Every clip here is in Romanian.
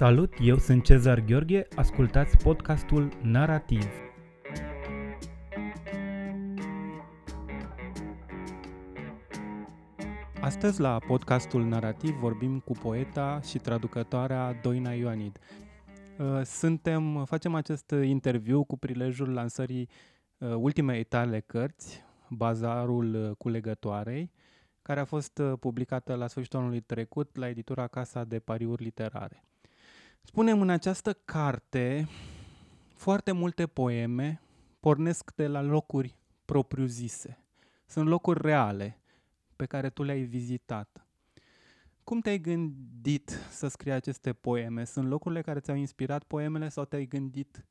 Salut, eu sunt Cezar Gheorghe, ascultați podcastul Narativ. Astăzi la podcastul Narativ vorbim cu poeta și traducătoarea Doina Ioanid. Uh, suntem, facem acest interviu cu prilejul lansării uh, ultimei tale cărți, Bazarul Culegătoarei, care a fost publicată la sfârșitul anului trecut la editura Casa de Pariuri Literare. Spunem în această carte, foarte multe poeme pornesc de la locuri propriu-zise. Sunt locuri reale pe care tu le-ai vizitat. Cum te-ai gândit să scrii aceste poeme? Sunt locurile care ți-au inspirat poemele sau te-ai gândit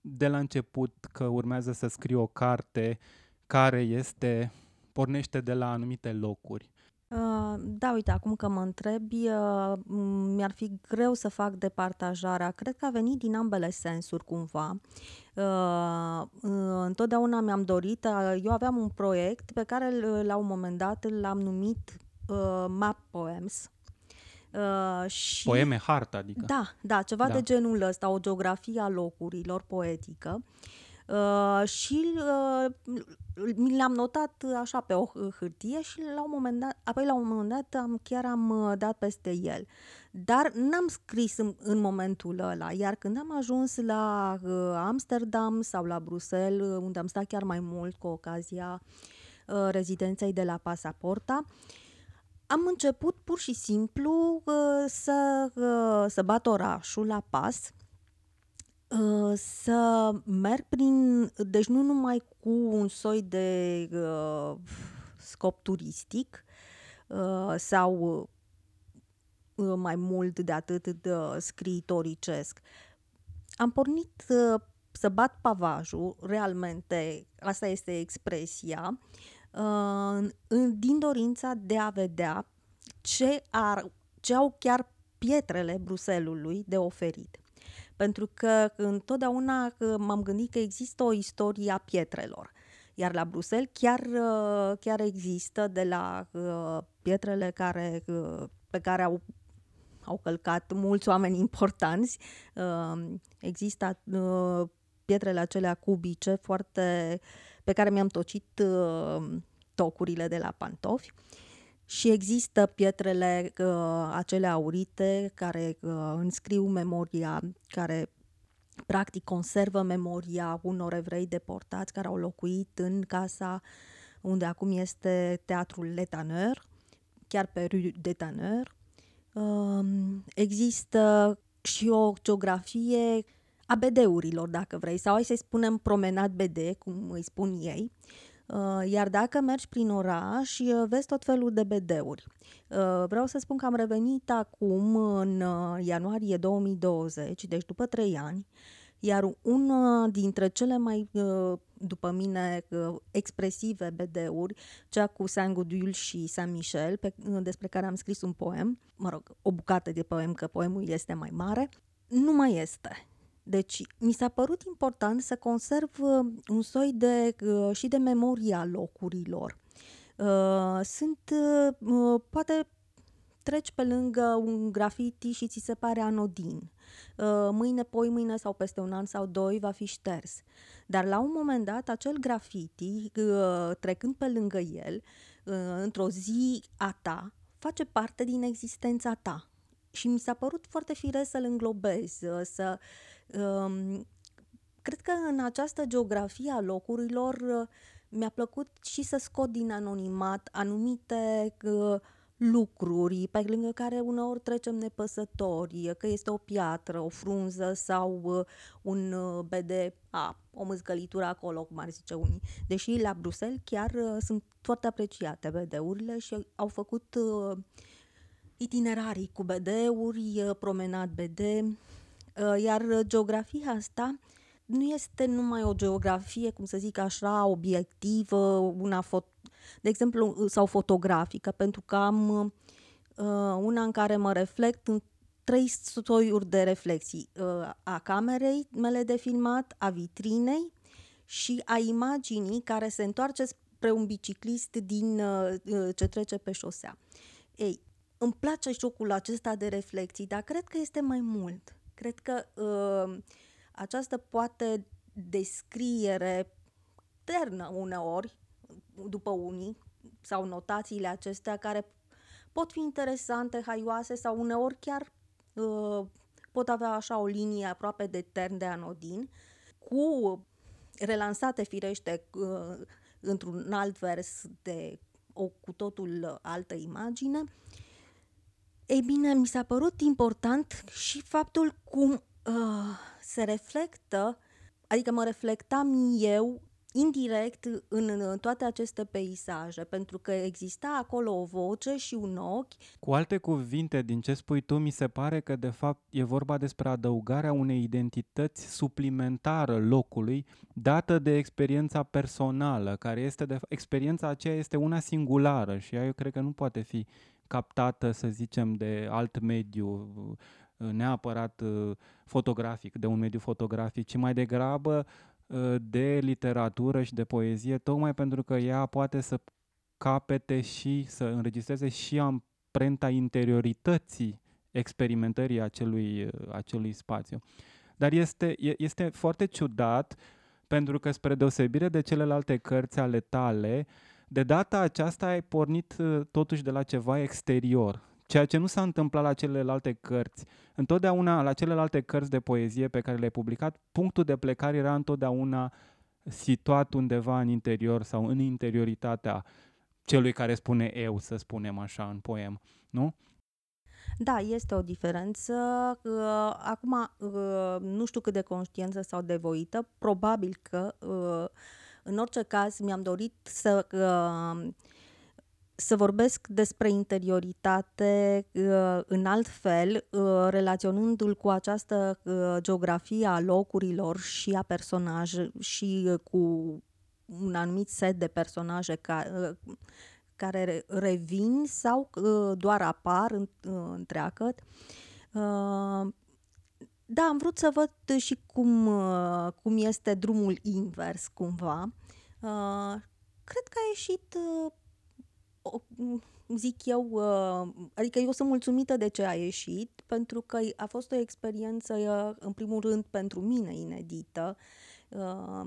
de la început că urmează să scrii o carte care este pornește de la anumite locuri? Uh, da, uite, acum că mă întrebi, uh, mi-ar fi greu să fac departajarea. Cred că a venit din ambele sensuri, cumva. Uh, întotdeauna mi-am dorit, eu aveam un proiect pe care la un moment dat l-am numit Map Poems. Uh, și, Poeme hartă, adică. Da, da, ceva da. de genul ăsta, o geografie a locurilor poetică. Uh, și uh, mi le-am notat așa pe o hârtie și la un moment dat, apoi la un moment dat am, chiar am uh, dat peste el. Dar n-am scris în, în momentul ăla, iar când am ajuns la uh, Amsterdam sau la Bruxelles, unde am stat chiar mai mult cu ocazia uh, rezidenței de la Pasaporta, am început pur și simplu uh, să, uh, să bat orașul la pas Uh, să merg prin, deci nu numai cu un soi de uh, scop turistic uh, sau uh, mai mult de atât de scriitoricesc. Am pornit uh, să bat pavajul, realmente, asta este expresia, uh, din dorința de a vedea ce, ar, ce au chiar pietrele Bruselului de oferit pentru că întotdeauna m-am gândit că există o istorie a pietrelor. Iar la Bruxelles chiar, uh, chiar există de la uh, pietrele care, uh, pe care au, au călcat mulți oameni importanți. Există pietrele acelea cubice foarte, pe care mi-am tocit tocurile de la pantofi și există pietrele uh, acele aurite care uh, înscriu memoria, care practic conservă memoria unor evrei deportați care au locuit în casa unde acum este teatrul Letaneur, chiar pe Rue de Taneur. Uh, există și o geografie a BD-urilor, dacă vrei, sau hai să-i spunem promenat BD, cum îi spun ei, Uh, iar dacă mergi prin oraș, uh, vezi tot felul de bedeuri. Uh, vreau să spun că am revenit acum în ianuarie 2020, deci după trei ani, iar una dintre cele mai, după mine, expresive bedeuri, cea cu Saint-Gudule și Saint-Michel, pe, despre care am scris un poem, mă rog, o bucată de poem, că poemul este mai mare, nu mai este. Deci, mi s-a părut important să conserv uh, un soi de, uh, și de memoria locurilor. Uh, sunt, poate treci pe lângă un graffiti și ți se pare anodin. Mâine, poi mâine sau peste un an sau doi va fi șters. Dar la un moment dat, acel graffiti, trecând pe lângă el, într-o zi a ta, face parte din existența ta. Și mi s-a părut foarte firesc să-l înglobez, să, Um, cred că în această geografie a locurilor uh, mi-a plăcut și să scot din anonimat anumite uh, lucruri pe lângă care uneori trecem nepăsători, că este o piatră, o frunză sau uh, un uh, bede, a, o mâzgălitură acolo, cum ar zice unii. Deși la Bruxelles chiar uh, sunt foarte apreciate bedeurile și au făcut uh, itinerarii cu bedeuri, uh, promenat bede, Uh, iar geografia asta nu este numai o geografie, cum să zic așa, obiectivă, una fot- de exemplu, uh, sau fotografică, pentru că am uh, una în care mă reflect în trei soiuri de reflexii, uh, a camerei mele de filmat, a vitrinei și a imaginii care se întoarce spre un biciclist din uh, uh ce trece pe șosea. Ei, îmi place jocul acesta de reflexii, dar cred că este mai mult. Cred că uh, această poate descriere ternă uneori, după unii, sau notațiile acestea care pot fi interesante, haioase sau uneori chiar uh, pot avea așa o linie aproape de tern de anodin, cu relansate firește uh, într-un alt vers de o cu totul altă imagine. Ei bine, mi s-a părut important și faptul cum uh, se reflectă, adică mă reflectam eu indirect în toate aceste peisaje, pentru că exista acolo o voce și un ochi. Cu alte cuvinte, din ce spui tu, mi se pare că de fapt e vorba despre adăugarea unei identități suplimentară locului, dată de experiența personală, care este de experiența aceea este una singulară și ea eu cred că nu poate fi captată, să zicem, de alt mediu neapărat uh, fotografic, de un mediu fotografic, ci mai degrabă Uh, de literatură și de poezie, tocmai pentru că ea poate să capete și să înregistreze și amprenta interiorității experimentării acelui, uh, acelui spațiu. Dar este, este foarte ciudat pentru că spre deosebire de celelalte cărți ale tale, de data aceasta ai pornit uh, totuși de la ceva exterior, Ceea ce nu s-a întâmplat la celelalte cărți. Întotdeauna, la celelalte cărți de poezie pe care le-ai publicat, punctul de plecare era întotdeauna situat undeva în interior sau în interioritatea celui care spune eu, să spunem așa, în poem, nu? Da, este o diferență. Uh, acum, uh, nu știu cât de conștiență sau de voită, probabil că, uh, în orice caz, mi-am dorit să să vorbesc despre interioritate uh, în alt fel, uh, relaționându-l cu această uh, geografie a locurilor și a personaje și cu un anumit set de personaje ca, care revin sau doar apar în, întreagăt. Da, am vrut să văd și cum, cum este drumul invers, cumva. Cred că a ieșit zic eu, uh, adică eu sunt mulțumită de ce a ieșit, pentru că a fost o experiență, uh, în primul rând, pentru mine inedită, uh,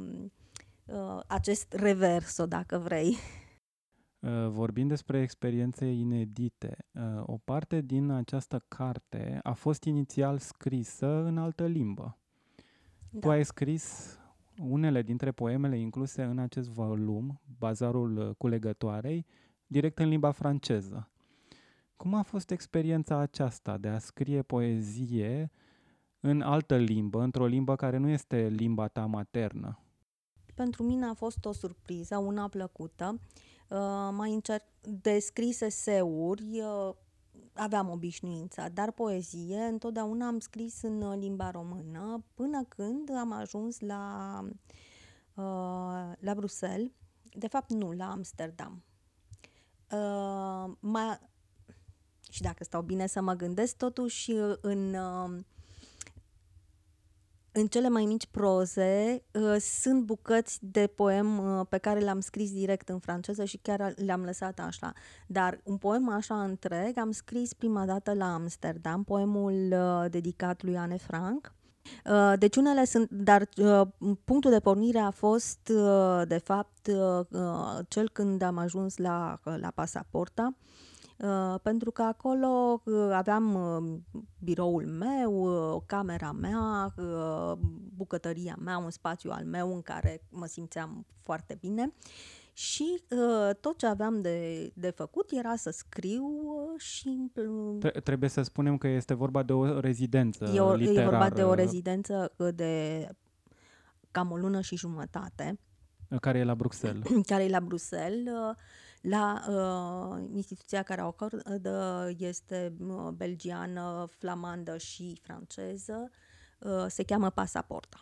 acest reverso, dacă vrei. Vorbind despre experiențe inedite, o parte din această carte a fost inițial scrisă în altă limbă. Da. Tu ai scris unele dintre poemele incluse în acest volum, Bazarul Culegătoarei, direct în limba franceză. Cum a fost experiența aceasta de a scrie poezie în altă limbă, într-o limbă care nu este limba ta maternă? Pentru mine a fost o surpriză, una plăcută. Uh, mai încerc de scris eseuri, uh, aveam obișnuința, dar poezie întotdeauna am scris în limba română până când am ajuns la, uh, la Bruxelles, de fapt nu, la Amsterdam. Uh, mai, și dacă stau bine să mă gândesc, totuși în, uh, în cele mai mici proze uh, sunt bucăți de poem uh, pe care le-am scris direct în franceză și chiar le-am lăsat așa. Dar un poem așa întreg am scris prima dată la Amsterdam, poemul uh, dedicat lui Anne Frank. Uh, deci unele sunt, dar uh, punctul de pornire a fost, uh, de fapt, cel când am ajuns la, la pasaporta, pentru că acolo aveam biroul meu, camera mea, bucătăria mea, un spațiu al meu în care mă simțeam foarte bine și uh, tot ce aveam de, de făcut era să scriu uh, și... Uh, trebuie să spunem că este vorba de o rezidență e, o, literară. E vorba de o rezidență uh, de cam o lună și jumătate. Care e la Bruxelles. care e la Bruxelles. Uh, la uh, instituția care o acordă este belgiană, flamandă și franceză. Uh, se cheamă Pasaporta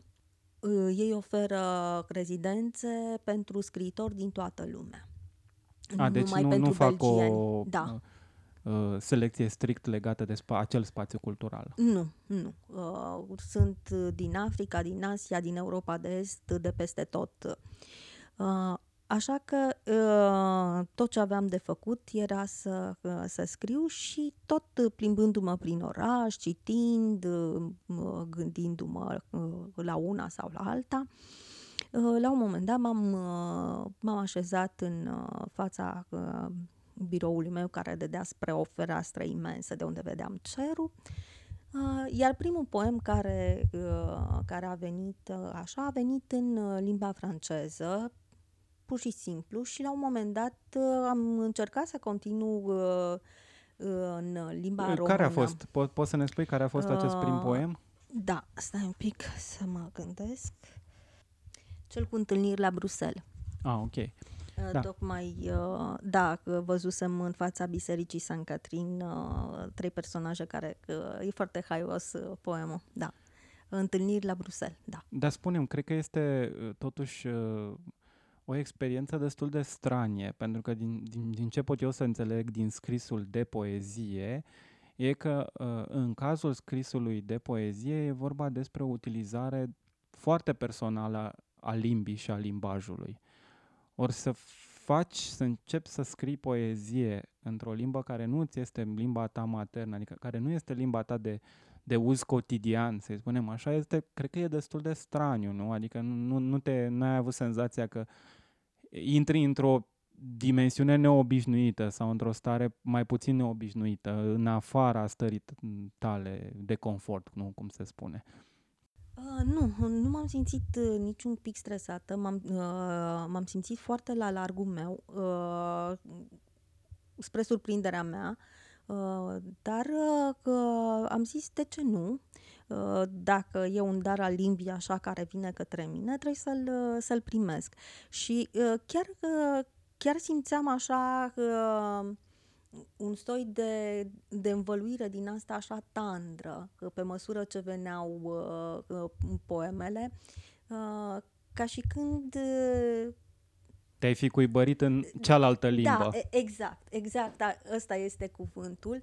ei oferă rezidențe pentru scriitori din toată lumea. A, deci Numai nu, pentru nu fac belgieni. o da. uh, selecție strict legată de spa- acel spațiu cultural. Nu, nu. Uh, sunt din Africa, din Asia, din Europa de Est, de peste tot. Uh, Așa că uh, tot ce aveam de făcut era să, uh, să scriu și tot plimbându-mă prin oraș, citind, uh, gândindu-mă la una sau la alta, la un moment dat m-am, m-am așezat în fața biroului meu care dădea spre o fereastră imensă de unde vedeam cerul iar primul poem care, care a venit așa, a venit în limba franceză, pur și simplu și la un moment dat uh, am încercat să continu uh, în limba română. Care a fost? Po- poți să ne spui care a fost acest prim uh, poem? Da, stai un pic să mă gândesc. Cel cu întâlniri la Bruxelles. Ah, ok. Da. Tocmai, da, văzusem în fața Bisericii San Catrin trei personaje care, e foarte haios poemul, da. Întâlniri la Bruxelles, da. Dar spunem, cred că este totuși o experiență destul de stranie, pentru că din, din, din ce pot eu să înțeleg din scrisul de poezie, e că uh, în cazul scrisului de poezie e vorba despre o utilizare foarte personală a limbii și a limbajului. Ori să faci, să începi să scrii poezie într-o limbă care nu ți este limba ta maternă, adică care nu este limba ta de, de uz cotidian, să spunem așa, este, cred că e destul de straniu, nu? Adică nu, nu te, n-ai avut senzația că intri într-o dimensiune neobișnuită sau într-o stare mai puțin neobișnuită, în afara stării tale de confort, nu cum se spune. Uh, nu, nu m-am simțit uh, niciun pic stresată, m-am, uh, m-am simțit foarte la largul meu, uh, spre surprinderea mea, uh, dar uh, am zis de ce nu, uh, dacă e un dar al limbii așa care vine către mine, trebuie să-l, uh, să-l primesc. Și uh, chiar, uh, chiar simțeam așa uh, un soi de, de învăluire din asta așa tandră, că pe măsură ce veneau uh, uh, poemele, uh, ca și când uh, te-ai fi cuibărit în cealaltă limbă. Da, exact, exact, da, ăsta este cuvântul.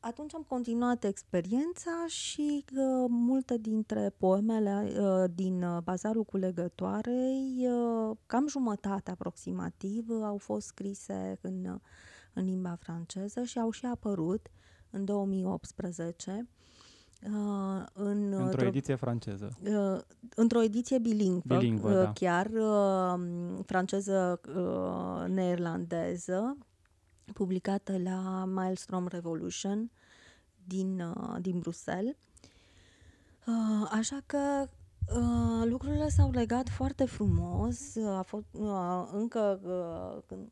Atunci am continuat experiența și uh, multe dintre poemele uh, din uh, Bazarul Culegătoarei, uh, cam jumătate aproximativ, uh, au fost scrise în uh, în limba franceză și au și apărut în 2018 Uh, în, într-o ediție franceză. Uh, într-o ediție bilingvă, bilingvă uh, da. chiar uh, franceză uh, neerlandeză, publicată la Maelstrom Revolution din, uh, din Bruxelles. Uh, așa că uh, lucrurile s-au legat foarte frumos. A fost uh, încă uh, când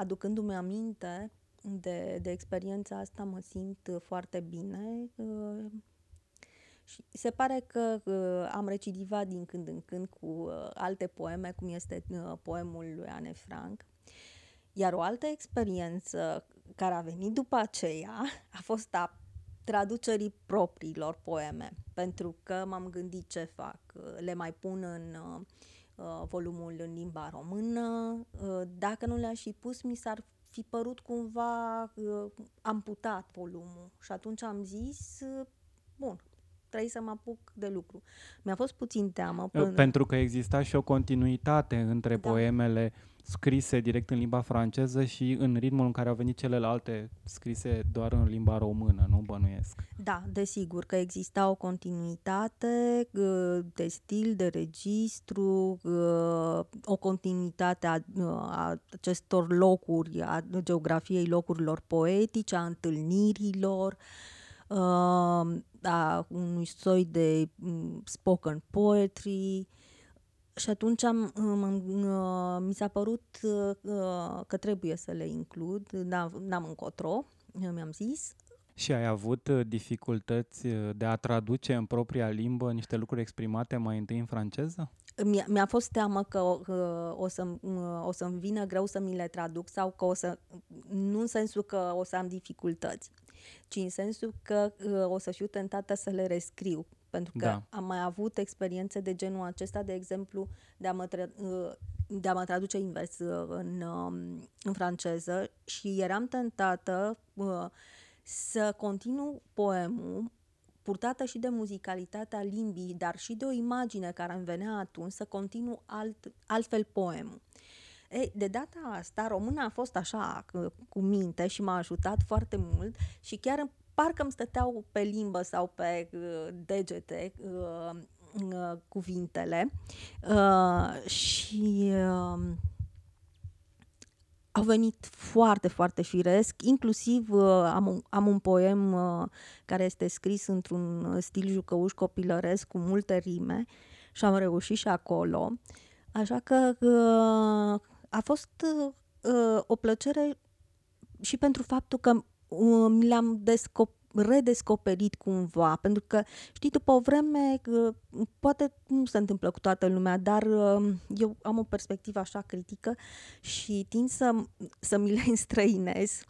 aducându-mi aminte de, de experiența asta, mă simt foarte bine. Uh, și se pare că uh, am recidivat din când în când cu uh, alte poeme, cum este poemul lui Anne Frank. Iar o altă experiență care a venit după aceea a fost a traducerii propriilor poeme, pentru că m-am gândit ce fac. Le mai pun în uh, Uh, volumul în limba română. Uh, dacă nu le-aș fi pus, mi s-ar fi părut cumva uh, amputat volumul și atunci am zis, bun, trebuie să mă apuc de lucru. Mi-a fost puțin teamă. Până... Pentru că exista și o continuitate între da. poemele scrise direct în limba franceză și în ritmul în care au venit celelalte scrise doar în limba română, nu bănuiesc. Da, desigur că exista o continuitate de stil, de registru, o continuitate a, a acestor locuri, a geografiei locurilor poetice, a întâlnirilor, a unui soi de spoken poetry, și atunci am, am, mi s-a părut uh, că trebuie să le includ, n-am încotro, mi-am zis. Și ai avut uh, dificultăți uh, de a traduce în propria limbă niște lucruri exprimate mai întâi în franceză? Mi-a, mi-a fost teamă că o, o, să, o să-mi vină greu să mi le traduc sau că o să, nu în sensul că o să am dificultăți, ci în sensul că o să fiu tentată să le rescriu pentru că da. am mai avut experiențe de genul acesta, de exemplu, de a mă, tra- uh, de a mă traduce invers uh, în, um, în franceză și eram tentată uh, să continu poemul purtată și de muzicalitatea limbii, dar și de o imagine care îmi venea atunci, să continu alt, altfel poemul. Ei, de data asta, româna a fost așa cu minte și m-a ajutat foarte mult și chiar parcă îmi stăteau pe limbă sau pe uh, degete uh, uh, cuvintele uh, și uh, au venit foarte, foarte firesc, inclusiv uh, am, un, am un poem uh, care este scris într-un stil jucăuș copilăresc cu multe rime și am reușit și acolo. Așa că uh, a fost uh, o plăcere și pentru faptul că uh, mi le-am descoperit redescoperit cumva, pentru că, știi, după o vreme, poate nu se întâmplă cu toată lumea, dar uh, eu am o perspectivă așa critică și tind să, să mi le înstrăinez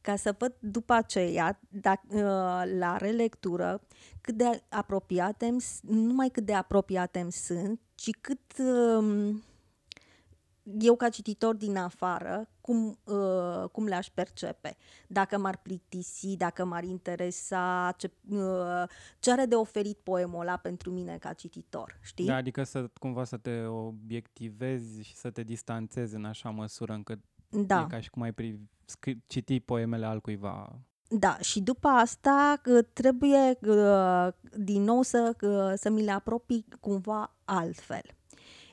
ca să văd după aceea, dacă, uh, la relectură, cât de apropiate nu numai cât de apropiate sunt, ci cât um, eu ca cititor din afară, cum, uh, cum le-aș percepe? Dacă m-ar plictisi, dacă m-ar interesa, ce, uh, ce are de oferit poemul ăla pentru mine ca cititor, știi? Da, adică să cumva să te obiectivezi și să te distanțezi în așa măsură încât da. e ca și cum ai pri- scri- citi poemele altcuiva. Da, și după asta uh, trebuie uh, din nou să, uh, să mi le apropii cumva altfel.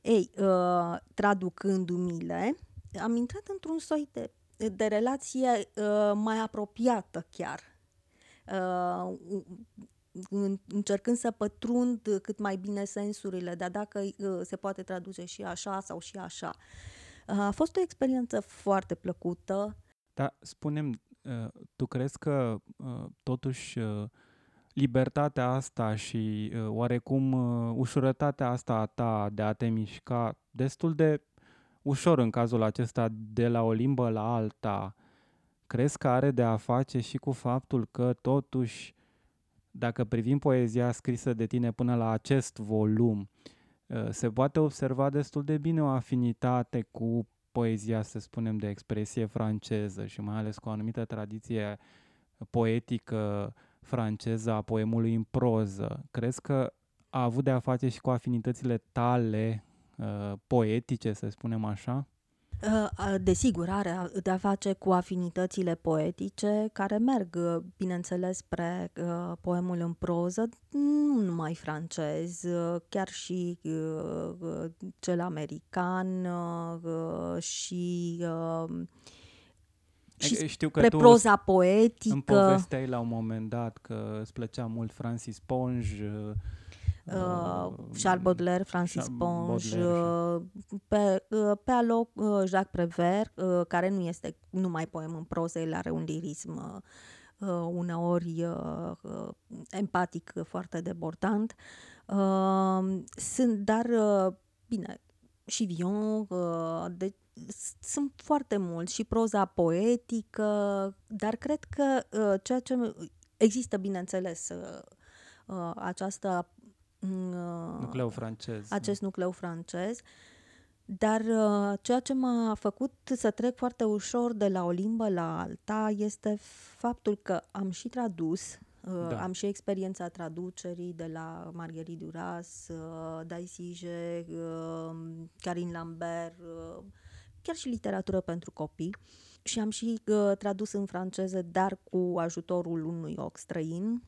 Ei, uh, traducându-mi-le, am intrat într-un soi de, de relație uh, mai apropiată chiar. Uh, încercând să pătrund cât mai bine sensurile, dar dacă uh, se poate traduce și așa sau și așa. Uh, a fost o experiență foarte plăcută. Da, spunem, uh, tu crezi că uh, totuși uh, libertatea asta și uh, oarecum uh, ușurătatea asta a ta de a te mișca destul de ușor în cazul acesta de la o limbă la alta, crezi că are de a face și cu faptul că totuși, dacă privim poezia scrisă de tine până la acest volum, uh, se poate observa destul de bine o afinitate cu poezia, să spunem, de expresie franceză și mai ales cu o anumită tradiție poetică franceză a poemului în proză. Crezi că a avut de a face și cu afinitățile tale uh, poetice, să spunem așa? Uh, desigur, are de a face cu afinitățile poetice care merg, uh, bineînțeles, spre uh, poemul în proză, nu numai francez, uh, chiar și uh, cel american uh, și uh, și Știu că spre tu proza poetică. Îmi povesteai la un moment dat că îți plăcea mult Francis Ponge, Uh, uh, Charles Baudelaire, Francis Ponge, uh, pe, uh, pe aloc uh, Jacques Prévert, uh, care nu este numai poem în proză, el are un lirism uh, uneori uh, uh, empatic foarte debordant. Uh, sunt, dar, uh, bine, și Vion, uh, de, sunt foarte mulți și proza poetică, dar cred că uh, ceea ce există, bineînțeles, uh, uh, această uh, nucleu francez. Acest nucleu francez. Dar uh, ceea ce m-a făcut să trec foarte ușor de la o limbă la alta este faptul că am și tradus, uh, da. am și experiența traducerii de la Marguerite Duras, uh, Daisy Sige, uh, Karin Lambert, uh, chiar și literatură pentru copii și am și uh, tradus în franceză, dar cu ajutorul unui ochi străin,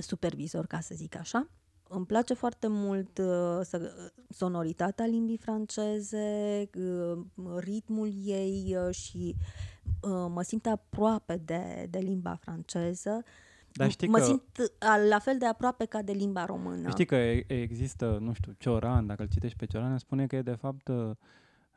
supervisor, ca să zic așa. Îmi place foarte mult uh, să, sonoritatea limbii franceze, uh, ritmul ei uh, și uh, mă simt aproape de, de limba franceză. Dar știi mă că... simt uh, la fel de aproape ca de limba română. Știi că există, nu știu, Cioran, dacă îl citești pe Cioran, spune că e de fapt uh,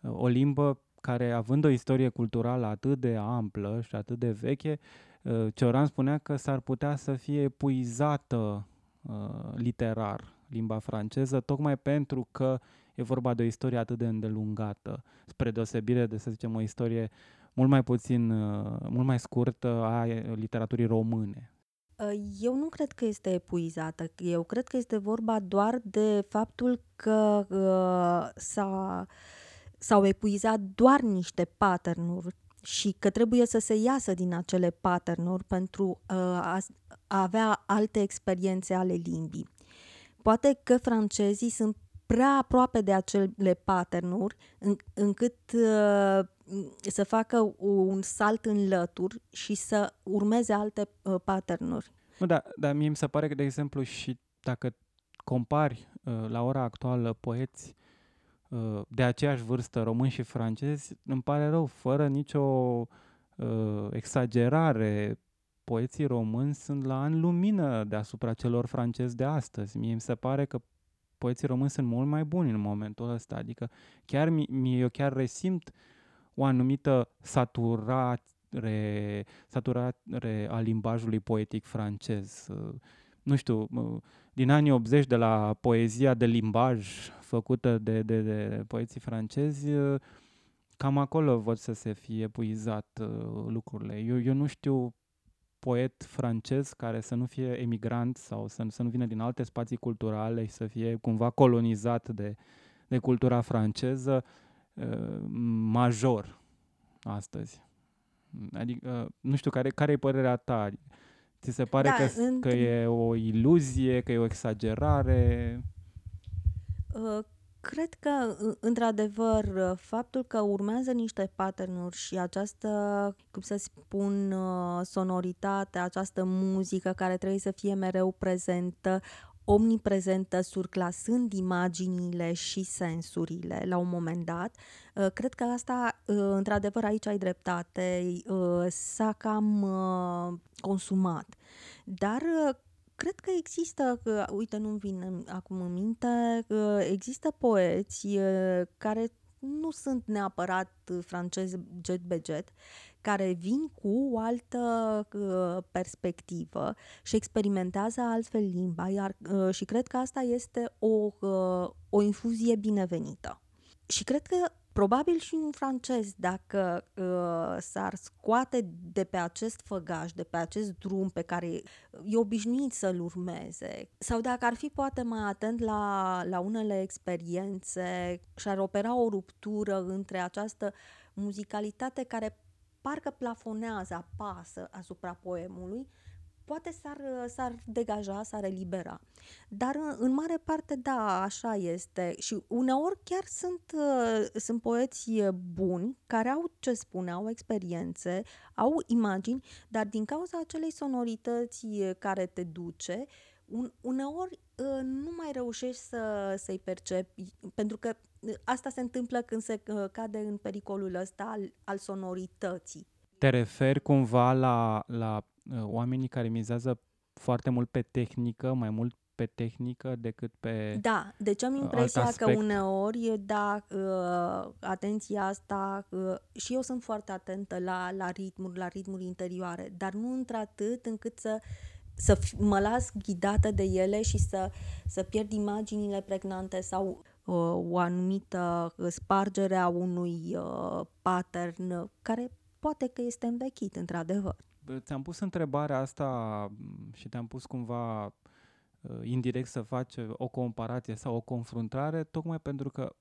o limbă care, având o istorie culturală atât de amplă și atât de veche, uh, Cioran spunea că s-ar putea să fie epuizată uh, literar limba franceză, tocmai pentru că e vorba de o istorie atât de îndelungată, spre deosebire de, să zicem, o istorie mult mai puțin, uh, mult mai scurtă a literaturii române. Eu nu cred că este epuizată. Eu cred că este vorba doar de faptul că uh, s-a s-au epuizat doar niște pattern-uri și că trebuie să se iasă din acele pattern pentru uh, a, a avea alte experiențe ale limbii. Poate că francezii sunt prea aproape de acele patternuri în, încât uh, să facă un salt în lături și să urmeze alte uh, patternuri. Nu, da, dar mie mi se pare că, de exemplu, și dacă compari uh, la ora actuală poeți uh, de aceeași vârstă, români și francezi, îmi pare rău, fără nicio uh, exagerare, poeții români sunt la an lumină deasupra celor francezi de astăzi. Mie mi se pare că poeții români sunt mult mai buni în momentul ăsta, adică chiar mi, eu chiar resimt o anumită saturare, saturare a limbajului poetic francez. Nu știu, din anii 80 de la poezia de limbaj făcută de, de, de poeții francezi, cam acolo văd să se fie epuizat lucrurile. Eu, eu nu știu poet francez care să nu fie emigrant sau să, să nu vină din alte spații culturale și să fie cumva colonizat de, de cultura franceză uh, major astăzi. Adică, nu știu, care, care e părerea ta? Ți se pare da, că, că e o iluzie, că e o exagerare? Uh, Cred că, într-adevăr, faptul că urmează niște patternuri și această, cum să spun, uh, sonoritate, această muzică care trebuie să fie mereu prezentă, omniprezentă, surclasând imaginile și sensurile la un moment dat. Uh, cred că asta, uh, într-adevăr, aici ai dreptate, s-a cam consumat. Dar Cred că există, uite, nu-mi vine acum în minte, există poeți care nu sunt neapărat francezi jet be jet, care vin cu o altă perspectivă și experimentează altfel limba, iar și cred că asta este o, o infuzie binevenită. Și cred că Probabil și un francez, dacă uh, s-ar scoate de pe acest făgaș, de pe acest drum pe care e obișnuit să-l urmeze, sau dacă ar fi poate mai atent la, la unele experiențe și ar opera o ruptură între această muzicalitate care parcă plafonează, apasă asupra poemului, poate s-ar, s-ar degaja, s-ar elibera. Dar în, în mare parte, da, așa este. Și uneori chiar sunt, uh, sunt poeți buni care au ce spune, au experiențe, au imagini, dar din cauza acelei sonorități care te duce, un, uneori uh, nu mai reușești să, să-i percepi, pentru că uh, asta se întâmplă când se cade în pericolul ăsta al, al sonorității. Te referi cumva la, la Uh, oamenii care mizează foarte mult pe tehnică, mai mult pe tehnică decât pe Da, deci am uh, impresia că uneori, da, uh, atenția asta, uh, și eu sunt foarte atentă la, la ritmuri, la ritmuri interioare, dar nu într-atât încât să să mă las ghidată de ele și să, să pierd imaginile pregnante sau uh, o anumită spargere a unui uh, pattern care poate că este învechit, într-adevăr. Ți-am pus întrebarea asta și te-am pus cumva uh, indirect să faci o comparație sau o confruntare, tocmai pentru că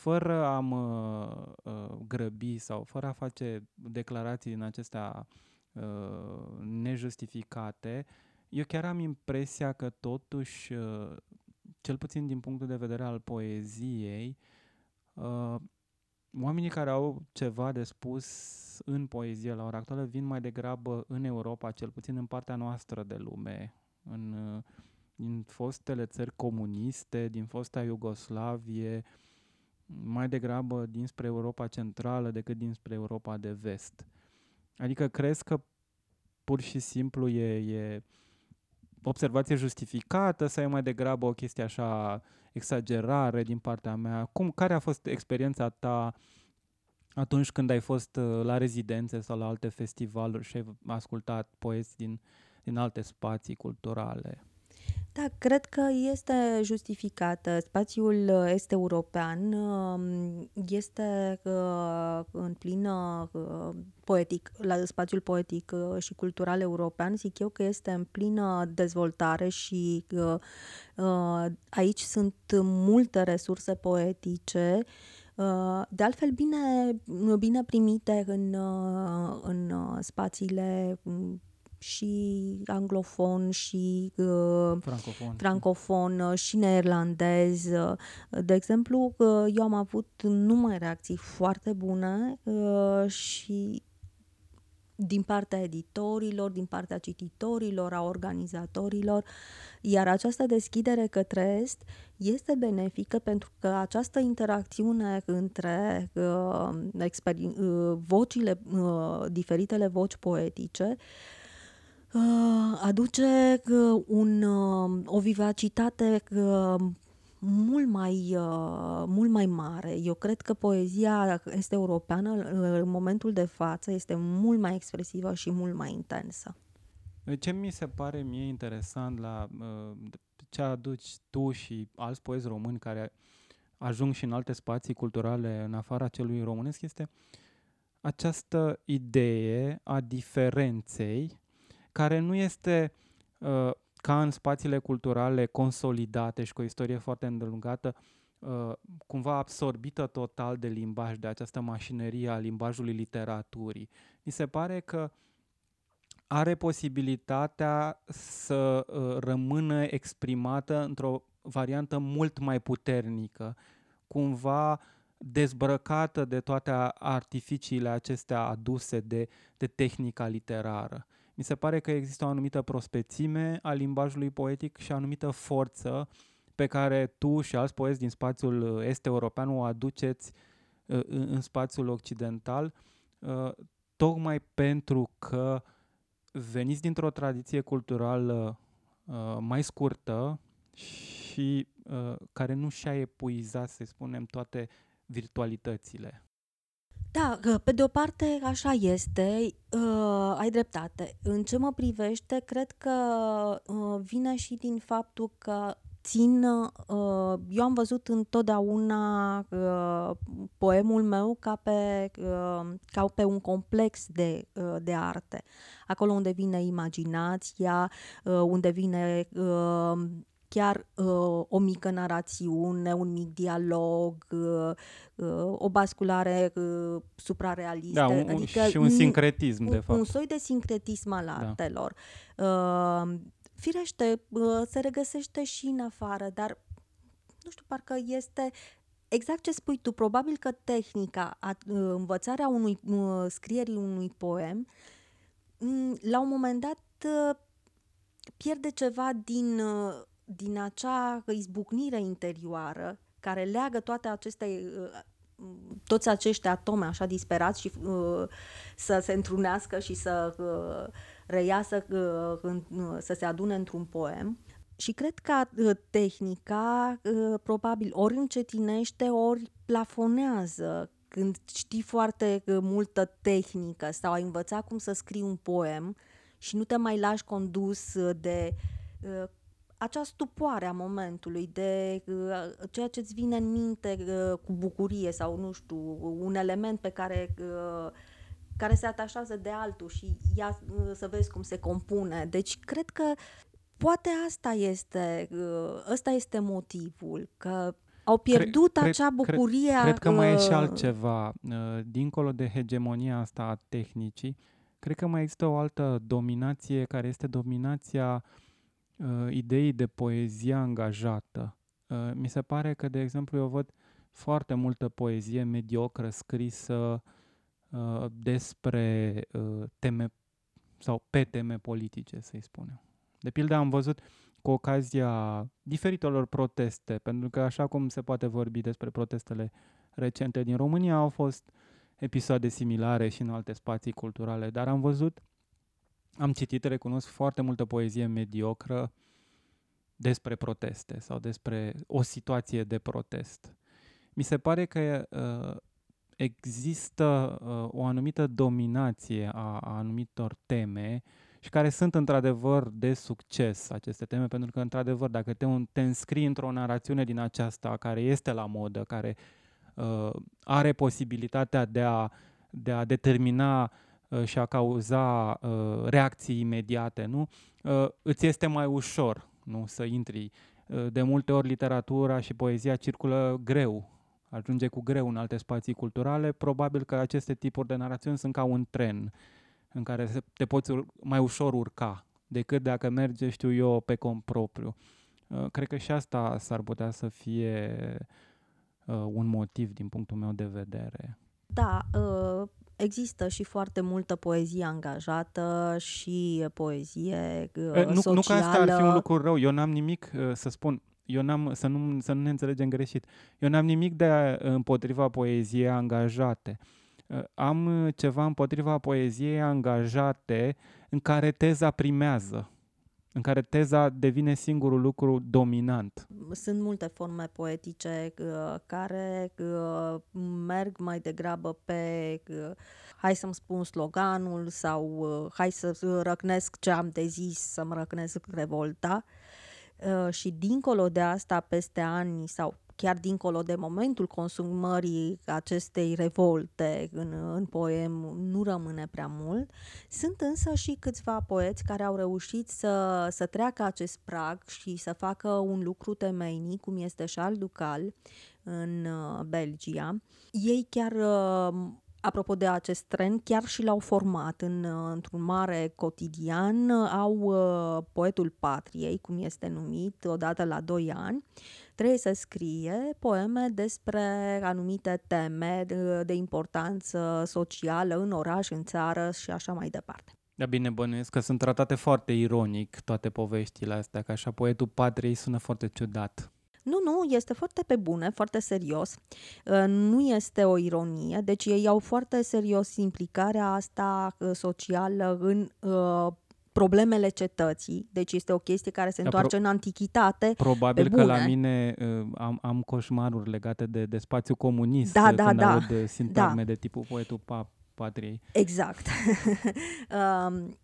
fără a mă uh, grăbi sau fără a face declarații în acestea uh, nejustificate, eu chiar am impresia că totuși, uh, cel puțin din punctul de vedere al poeziei, uh, oamenii care au ceva de spus în poezie la ora actuală vin mai degrabă în Europa, cel puțin în partea noastră de lume, în, din fostele țări comuniste, din fosta Iugoslavie, mai degrabă dinspre Europa Centrală decât dinspre Europa de Vest. Adică crezi că pur și simplu e, e observație justificată sau e mai degrabă o chestie așa exagerare din partea mea? Cum, care a fost experiența ta atunci când ai fost uh, la rezidențe sau la alte festivaluri și ai ascultat poeți din, din alte spații culturale? Da, cred că este justificată. Spațiul uh, este european, um, este uh, în plină poetic, la spațiul poetic și cultural european, zic eu că este în plină dezvoltare și aici sunt multe resurse poetice Uh, de altfel, bine, bine primite în, uh, în uh, spațiile și anglofon și uh, Francofon. francofon uh, și neerlandez. Uh, De exemplu, uh, eu am avut numai reacții foarte bune uh, și din partea editorilor, din partea cititorilor, a organizatorilor, iar această deschidere către Est este benefică pentru că această interacțiune între uh, experi- uh, vocile, uh, diferitele voci poetice, uh, aduce uh, un, uh, o vivacitate uh, mult mai, uh, mult mai mare. Eu cred că poezia este europeană uh, în momentul de față este mult mai expresivă și mult mai intensă. Ce mi se pare mie interesant la uh, ce aduci tu și alți poezi români care ajung și în alte spații culturale în afara celui românesc este această idee a diferenței care nu este uh, ca în spațiile culturale consolidate și cu o istorie foarte îndelungată, uh, cumva absorbită total de limbaj, de această mașinărie a limbajului literaturii. Mi se pare că are posibilitatea să uh, rămână exprimată într-o variantă mult mai puternică, cumva dezbrăcată de toate artificiile acestea aduse de, de tehnica literară. Mi se pare că există o anumită prospețime a limbajului poetic și o anumită forță pe care tu și alți poeți din spațiul est european o aduceți uh, în spațiul occidental, uh, tocmai pentru că veniți dintr-o tradiție culturală uh, mai scurtă și care nu și-a epuizat, să spunem, toate virtualitățile. Da, pe de o parte așa este, uh, ai dreptate. În ce mă privește, cred că uh, vine și din faptul că țin, uh, eu am văzut întotdeauna uh, poemul meu ca pe, uh, ca pe un complex de, uh, de arte. Acolo unde vine imaginația, uh, unde vine uh, chiar uh, o mică narațiune, un mic dialog, uh, uh, o basculare uh, suprarealistă. Da, un, adică și un sincretism, un, de fapt. Un soi de sincretism al artelor. Da. Uh, firește, uh, se regăsește și în afară, dar nu știu, parcă este exact ce spui tu. Probabil că tehnica, a, uh, învățarea unui, uh, scrierii unui poem, mm, la un moment dat uh, pierde ceva din uh, din acea izbucnire interioară care leagă toate aceste uh, toți acești atome așa disperați și uh, să se întrunească și să uh, reiasă, uh, uh, să se adune într-un poem. Și cred că uh, tehnica uh, probabil ori încetinește, ori plafonează când știi foarte uh, multă tehnică sau ai învățat cum să scrii un poem și nu te mai lași condus de uh, acea stupoare a momentului, de uh, ceea ce îți vine în minte uh, cu bucurie sau, nu știu, un element pe care, uh, care se atașează de altul și ia uh, să vezi cum se compune. Deci, cred că poate asta este, uh, ăsta este motivul, că au pierdut cred, acea bucurie. Cred, cred că mai e și uh, altceva. Uh, dincolo de hegemonia asta a tehnicii, cred că mai există o altă dominație care este dominația uh, ideii de poezie angajată. Uh, mi se pare că, de exemplu, eu văd foarte multă poezie mediocră scrisă uh, despre uh, teme sau pe teme politice, să-i spunem. De pildă am văzut cu ocazia diferitelor proteste, pentru că așa cum se poate vorbi despre protestele recente din România, au fost episoade similare și în alte spații culturale, dar am văzut am citit, recunosc, foarte multă poezie mediocră despre proteste sau despre o situație de protest. Mi se pare că uh, există uh, o anumită dominație a, a anumitor teme și care sunt într-adevăr de succes aceste teme, pentru că într-adevăr dacă te, te înscrii într-o narațiune din aceasta care este la modă, care uh, are posibilitatea de a, de a determina Uh, și a cauza uh, reacții imediate, nu? Uh, îți este mai ușor, nu, să intri. De multe ori literatura și poezia circulă greu, ajunge cu greu în alte spații culturale. Probabil că aceste tipuri de narațiuni sunt ca un tren în care te poți mai ușor urca decât dacă merge, știu eu, pe cont propriu. Uh, cred că și asta s-ar putea să fie uh, un motiv din punctul meu de vedere. Da, uh, există și foarte multă poezie angajată și poezie nu, socială. Nu că asta ar fi un lucru rău, eu n-am nimic să spun, eu n-am, să, nu, să nu ne înțelegem greșit, eu n-am nimic de împotriva poeziei angajate. Am ceva împotriva poeziei angajate în care teza primează în care teza devine singurul lucru dominant. Sunt multe forme poetice uh, care uh, merg mai degrabă pe uh, hai să-mi spun sloganul sau uh, hai să răcnesc ce am de zis, să-mi răcnesc revolta. Uh, și dincolo de asta, peste ani sau chiar dincolo de momentul consumării acestei revolte în, în poem, nu rămâne prea mult. Sunt însă și câțiva poeți care au reușit să, să treacă acest prag și să facă un lucru temeinic, cum este Charles Ducal în uh, Belgia. Ei chiar uh, apropo de acest trend, chiar și l-au format în, uh, într-un mare cotidian, au uh, poetul patriei, cum este numit, odată la 2 ani, trebuie să scrie poeme despre anumite teme de, de importanță socială în oraș, în țară și așa mai departe. Da, bine, bănuiesc că sunt tratate foarte ironic toate poveștile astea, că așa poetul patriei sună foarte ciudat. Nu, nu, este foarte pe bune, foarte serios. Uh, nu este o ironie, deci ei iau foarte serios implicarea asta uh, socială în uh, problemele cetății, deci este o chestie care se da, întoarce pro- în antichitate. Probabil că la mine uh, am, am coșmaruri legate de, de spațiu comunist da, da, când da, aud sintagme da. de tipul poetul pa, patriei. Exact. um,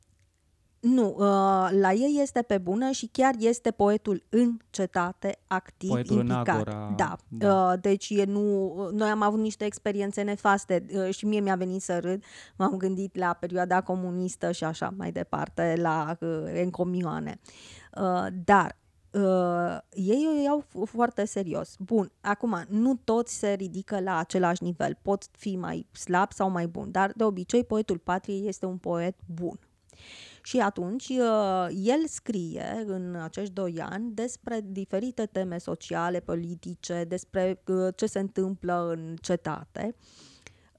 nu, uh, la ei este pe bună și chiar este poetul în cetate, activ, poetul implicat. În agora, da, da. Uh, deci e nu, noi am avut niște experiențe nefaste uh, și mie mi-a venit să râd. M-am gândit la perioada comunistă și așa mai departe, la uh, encomioane. Uh, dar uh, ei o iau foarte serios. Bun, acum, nu toți se ridică la același nivel. Pot fi mai slab sau mai bun, dar de obicei poetul patriei este un poet bun. Și atunci uh, el scrie în acești doi ani despre diferite teme sociale, politice, despre uh, ce se întâmplă în cetate.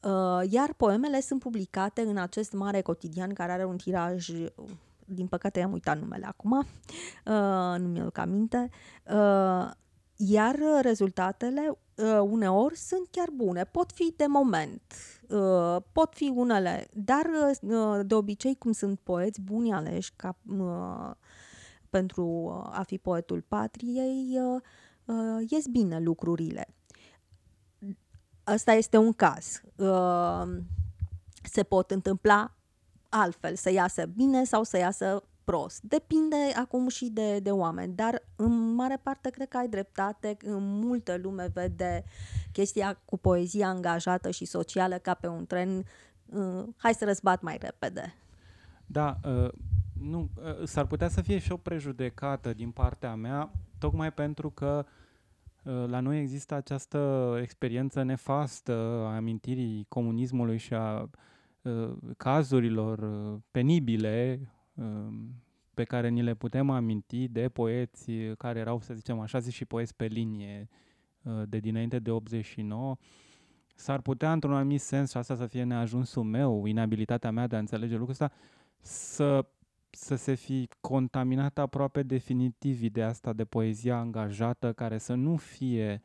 Uh, iar poemele sunt publicate în acest mare cotidian care are un tiraj din păcate am uitat numele acum, nu mi-aduc aminte, iar rezultatele uh, uneori sunt chiar bune, pot fi de moment, uh, pot fi unele, dar uh, de obicei cum sunt poeți buni aleși ca, uh, pentru a fi poetul patriei, uh, uh, ies bine lucrurile. Asta este un caz. Uh, se pot întâmpla altfel, să iasă bine sau să iasă prost. Depinde acum și de, de oameni, dar în mare parte cred că ai dreptate. În multă lume vede chestia cu poezia angajată și socială ca pe un tren. Uh, hai să răzbat mai repede. Da, uh, nu, uh, s-ar putea să fie și o prejudecată din partea mea, tocmai pentru că uh, la noi există această experiență nefastă a amintirii comunismului și a uh, cazurilor uh, penibile Um, pe care ni le putem aminti de poeți care erau, să zicem așa, zis și poeți pe linie uh, de dinainte de 89, s-ar putea, într-un anumit sens, și asta să fie neajunsul meu, inabilitatea mea de a înțelege lucrul ăsta, să, să se fi contaminat aproape definitiv ideea asta de poezia angajată, care să nu fie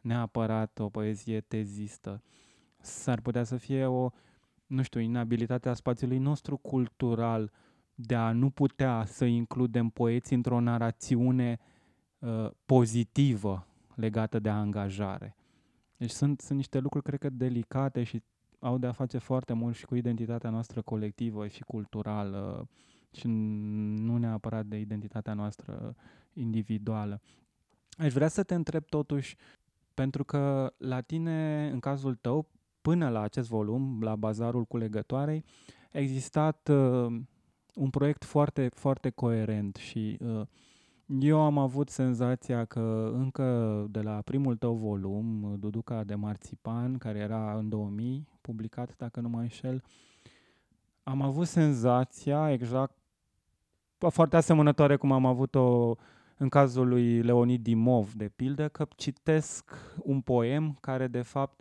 neapărat o poezie tezistă. S-ar putea să fie o, nu știu, inabilitatea spațiului nostru cultural uh, de a nu putea să includem poeții într-o narațiune uh, pozitivă legată de angajare. Deci sunt, sunt niște lucruri, cred că, delicate și au de a face foarte mult și cu identitatea noastră colectivă și culturală și nu neapărat de identitatea noastră individuală. Aș vrea să te întreb totuși, pentru că la tine, în cazul tău, până la acest volum, la bazarul culegătoarei, a existat uh, un proiect foarte, foarte coerent și uh, eu am avut senzația că încă de la primul tău volum, Duduca de Marțipan, care era în 2000, publicat, dacă nu mă înșel, am avut senzația exact foarte asemănătoare cum am avut-o în cazul lui Leonid Dimov, de pildă, că citesc un poem care, de fapt,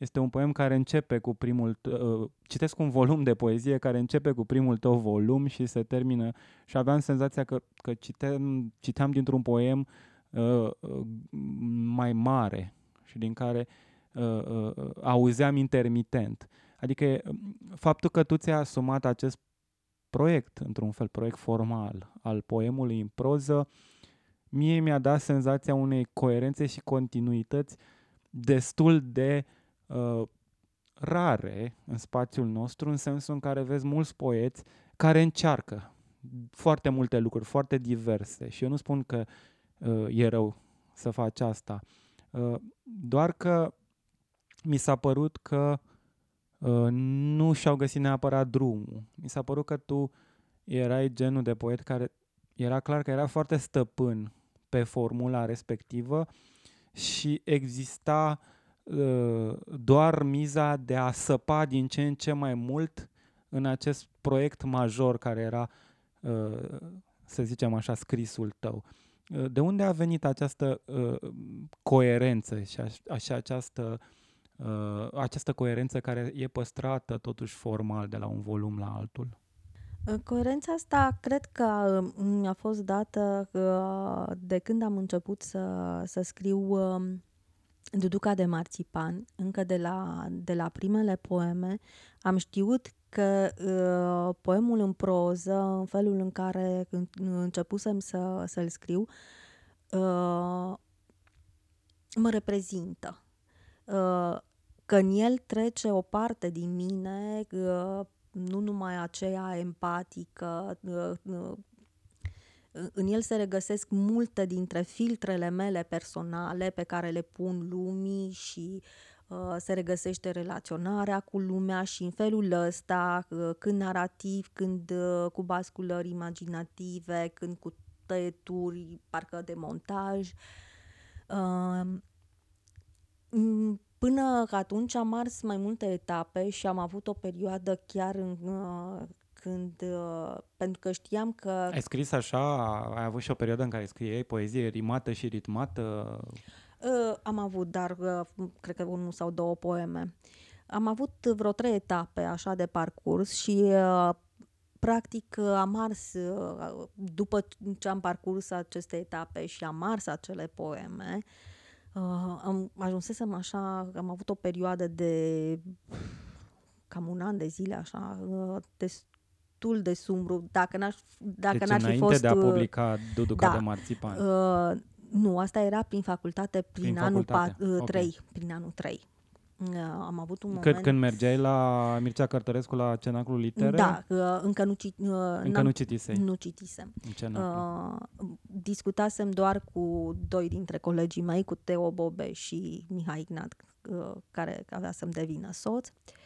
este un poem care începe cu primul... Uh, citesc un volum de poezie care începe cu primul tău volum și se termină... Și aveam senzația că, că citeam, citeam dintr-un poem uh, uh, mai mare și din care uh, uh, auzeam intermitent. Adică faptul că tu ți-ai asumat acest proiect, într-un fel, proiect formal al poemului în proză, mie mi-a dat senzația unei coerențe și continuități destul de uh, rare în spațiul nostru, în sensul în care vezi mulți poeți care încearcă foarte multe lucruri, foarte diverse. Și eu nu spun că uh, e rău să faci asta, uh, doar că mi s-a părut că uh, nu și-au găsit neapărat drumul. Mi s-a părut că tu erai genul de poet care era clar că era foarte stăpân pe formula respectivă și exista uh, doar miza de a săpa din ce în ce mai mult în acest proiect major care era, uh, să zicem așa, scrisul tău. Uh, de unde a venit această uh, coerență și, aș, și această, uh, această coerență care e păstrată totuși formal de la un volum la altul? Coerența asta cred că mi-a fost dată uh, de când am început să, să scriu um, Duduca de marțipan, încă de la, de la primele poeme, am știut că uh, poemul în proză, în felul în care începusem să, să-l scriu, uh, mă reprezintă. Uh, că în el trece o parte din mine uh, nu numai aceea empatică, uh, uh, în el se regăsesc multe dintre filtrele mele personale pe care le pun lumii și uh, se regăsește relaționarea cu lumea și în felul ăsta, când narrativ, când cu basculări imaginative, când cu tăieturi, parcă de montaj. Până atunci am ars mai multe etape și am avut o perioadă chiar în, uh, când, uh, pentru că știam că... Ai scris așa, ai avut și o perioadă în care scriei poezie rimată și ritmată? Uh, am avut, dar uh, cred că unul sau două poeme. Am avut vreo trei etape așa de parcurs și uh, practic uh, am ars, uh, după ce am parcurs aceste etape și am ars acele poeme, uh, Uh, am ajunsesem așa, am avut o perioadă de cam un an de zile așa, uh, destul de sumbru. Dacă n-aș, dacă deci n-ar fi fost... de a uh, publica Duduca da, de Marțipan. Uh, nu, asta era prin facultate, prin, prin anul facultate? 4, uh, 3, okay. prin anul 3. Uh, am avut un moment... Cât când mergeai la Mircea Cărtărescu la Cenaclul Litere? Da, uh, încă nu, cit, uh, încă nu citisei. Nu citisem. Uh, discutasem doar cu doi dintre colegii mei, cu Teo Bobe și Mihai Ignat, uh, care avea să-mi devină soț. Uh,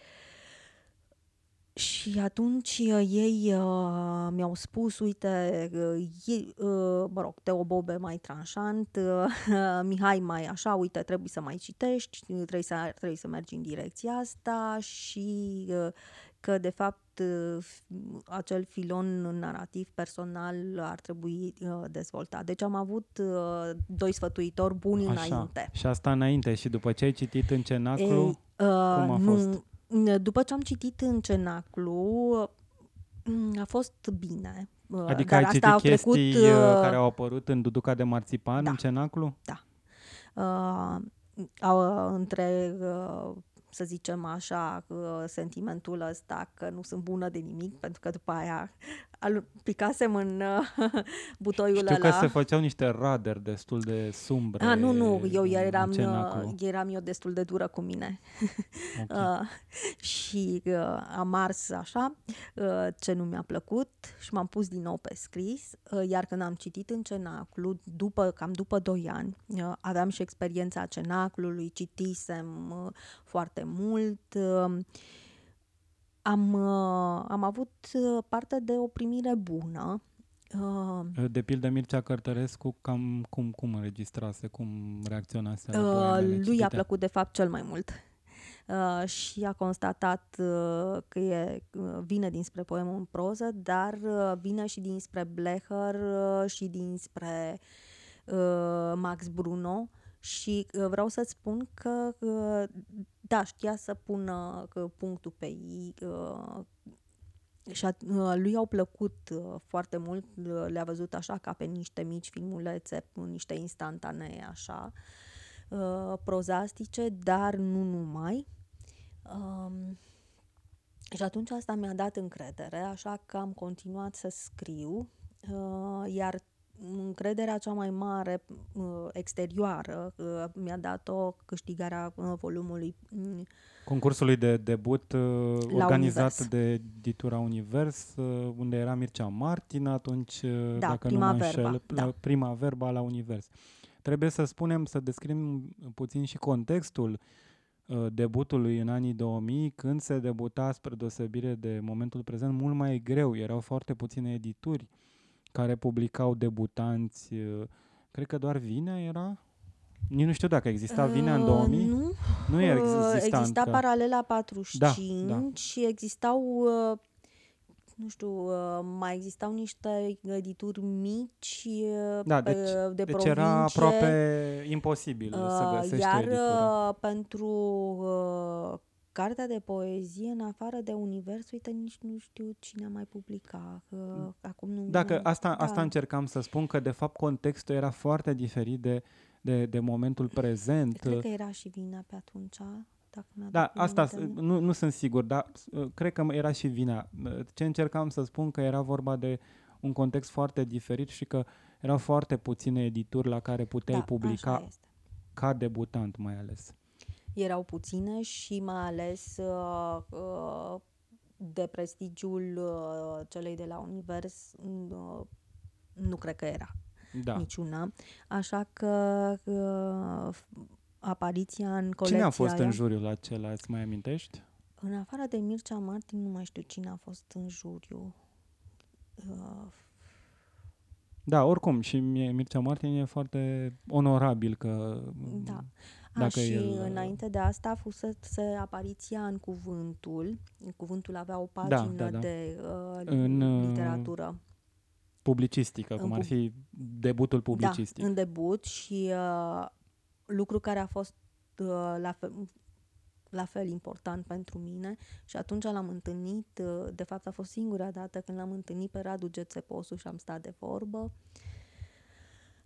și atunci uh, ei uh, mi-au spus, uite, uh, ei, uh, mă rog, Teo Bobe mai tranșant, uh, Mihai mai așa, uite, trebuie să mai citești, trebuie să, trebuie să mergi în direcția asta și uh, că, de fapt, uh, acel filon narrativ personal ar trebui uh, dezvoltat. Deci am avut uh, doi sfătuitori buni așa. înainte. Și asta înainte. Și după ce ai citit în cenaclu, Ei, uh, cum a nu, fost? După ce am citit în cenaclu, mm, a fost bine. Adică Dar ai citit asta chestii trecut, uh, care au apărut în Duduca de Marțipan, da, în cenaclu? Da. Uh, uh, între uh, să zicem așa, sentimentul ăsta că nu sunt bună de nimic, pentru că după aia picasem în butoiul Știu ăla. că se făceau niște raderi destul de sumbre. A, nu, nu, eu eram, eram eu destul de dură cu mine. Okay. uh, și uh, am ars așa uh, ce nu mi-a plăcut și m-am pus din nou pe scris, uh, iar când am citit în cenaclu, după, cam după 2 ani, uh, aveam și experiența cenaclului, citisem uh, foarte mult, uh, am, uh, am avut uh, parte de o primire bună. Uh, de pildă Mircea Cărtărescu, cam cum, cum înregistrase, cum reacționase la uh, Lui a plăcut de fapt cel mai mult. uh, și a constatat uh, că e, uh, vine dinspre poemul în proză, dar uh, vine și dinspre Blecher uh, și dinspre uh, Max Bruno și uh, vreau să-ți spun că, uh, da, știa să pună uh, punctul pe ei, uh, și a, lui au plăcut uh, foarte mult, uh, le-a văzut așa ca pe niște mici filmulețe, niște instantanee așa, uh, prozastice, dar nu numai. Um, și atunci asta mi-a dat încredere, așa că am continuat să scriu, iar încrederea cea mai mare uh, exterioară uh, mi-a dat-o câștigarea uh, volumului mm, Concursului de debut organizat Univers. de editura Univers, unde era Mircea Martin atunci, da, dacă prima nu mă verba, înșel, da. prima verba la Univers. Trebuie să spunem, să descriem puțin și contextul debutului în anii 2000, când se debuta, spre deosebire de momentul prezent, mult mai greu. Erau foarte puține edituri care publicau debutanți. Uh, cred că doar Vinea era? Nici nu știu dacă exista Vinea în 2000. Uh, nu, nu exista, exista încă. Paralela 45 da, da. și existau uh, nu știu, mai existau niște edituri mici da, deci, de deci provincie. era aproape imposibil să găsești Iar o editură. pentru cartea de poezie, în afară de univers, uite, nici nu știu cine a mai publicat. Că acum nu, Dacă asta, da. asta încercam să spun, că de fapt contextul era foarte diferit de, de, de momentul prezent. Cred că era și vina pe atunci. Dacă da, asta nu, nu sunt sigur, dar uh, cred că era și vina. Ce încercam să spun că era vorba de un context foarte diferit și că erau foarte puține edituri la care puteai da, publica ca debutant mai ales erau puține și mai ales uh, uh, de prestigiul uh, celei de la Univers uh, nu cred că era da. niciuna. Așa că uh, apariția în colecția Cine a fost aia, în juriul acela, îți mai amintești? În afară de Mircea Martin, nu mai știu cine a fost în juriu. Uh, da, oricum, și Mircea Martin e foarte onorabil că da. Dacă A, și el... înainte de asta a fusese apariția în Cuvântul. Cuvântul avea o pagină da, da, da. de uh, în, literatură. Publicistică, în cum ar fi debutul publicistic. Da, în debut și uh, lucru care a fost uh, la, fel, la fel important pentru mine și atunci l-am întâlnit, uh, de fapt a fost singura dată când l-am întâlnit pe Radu Gețeposu și am stat de vorbă.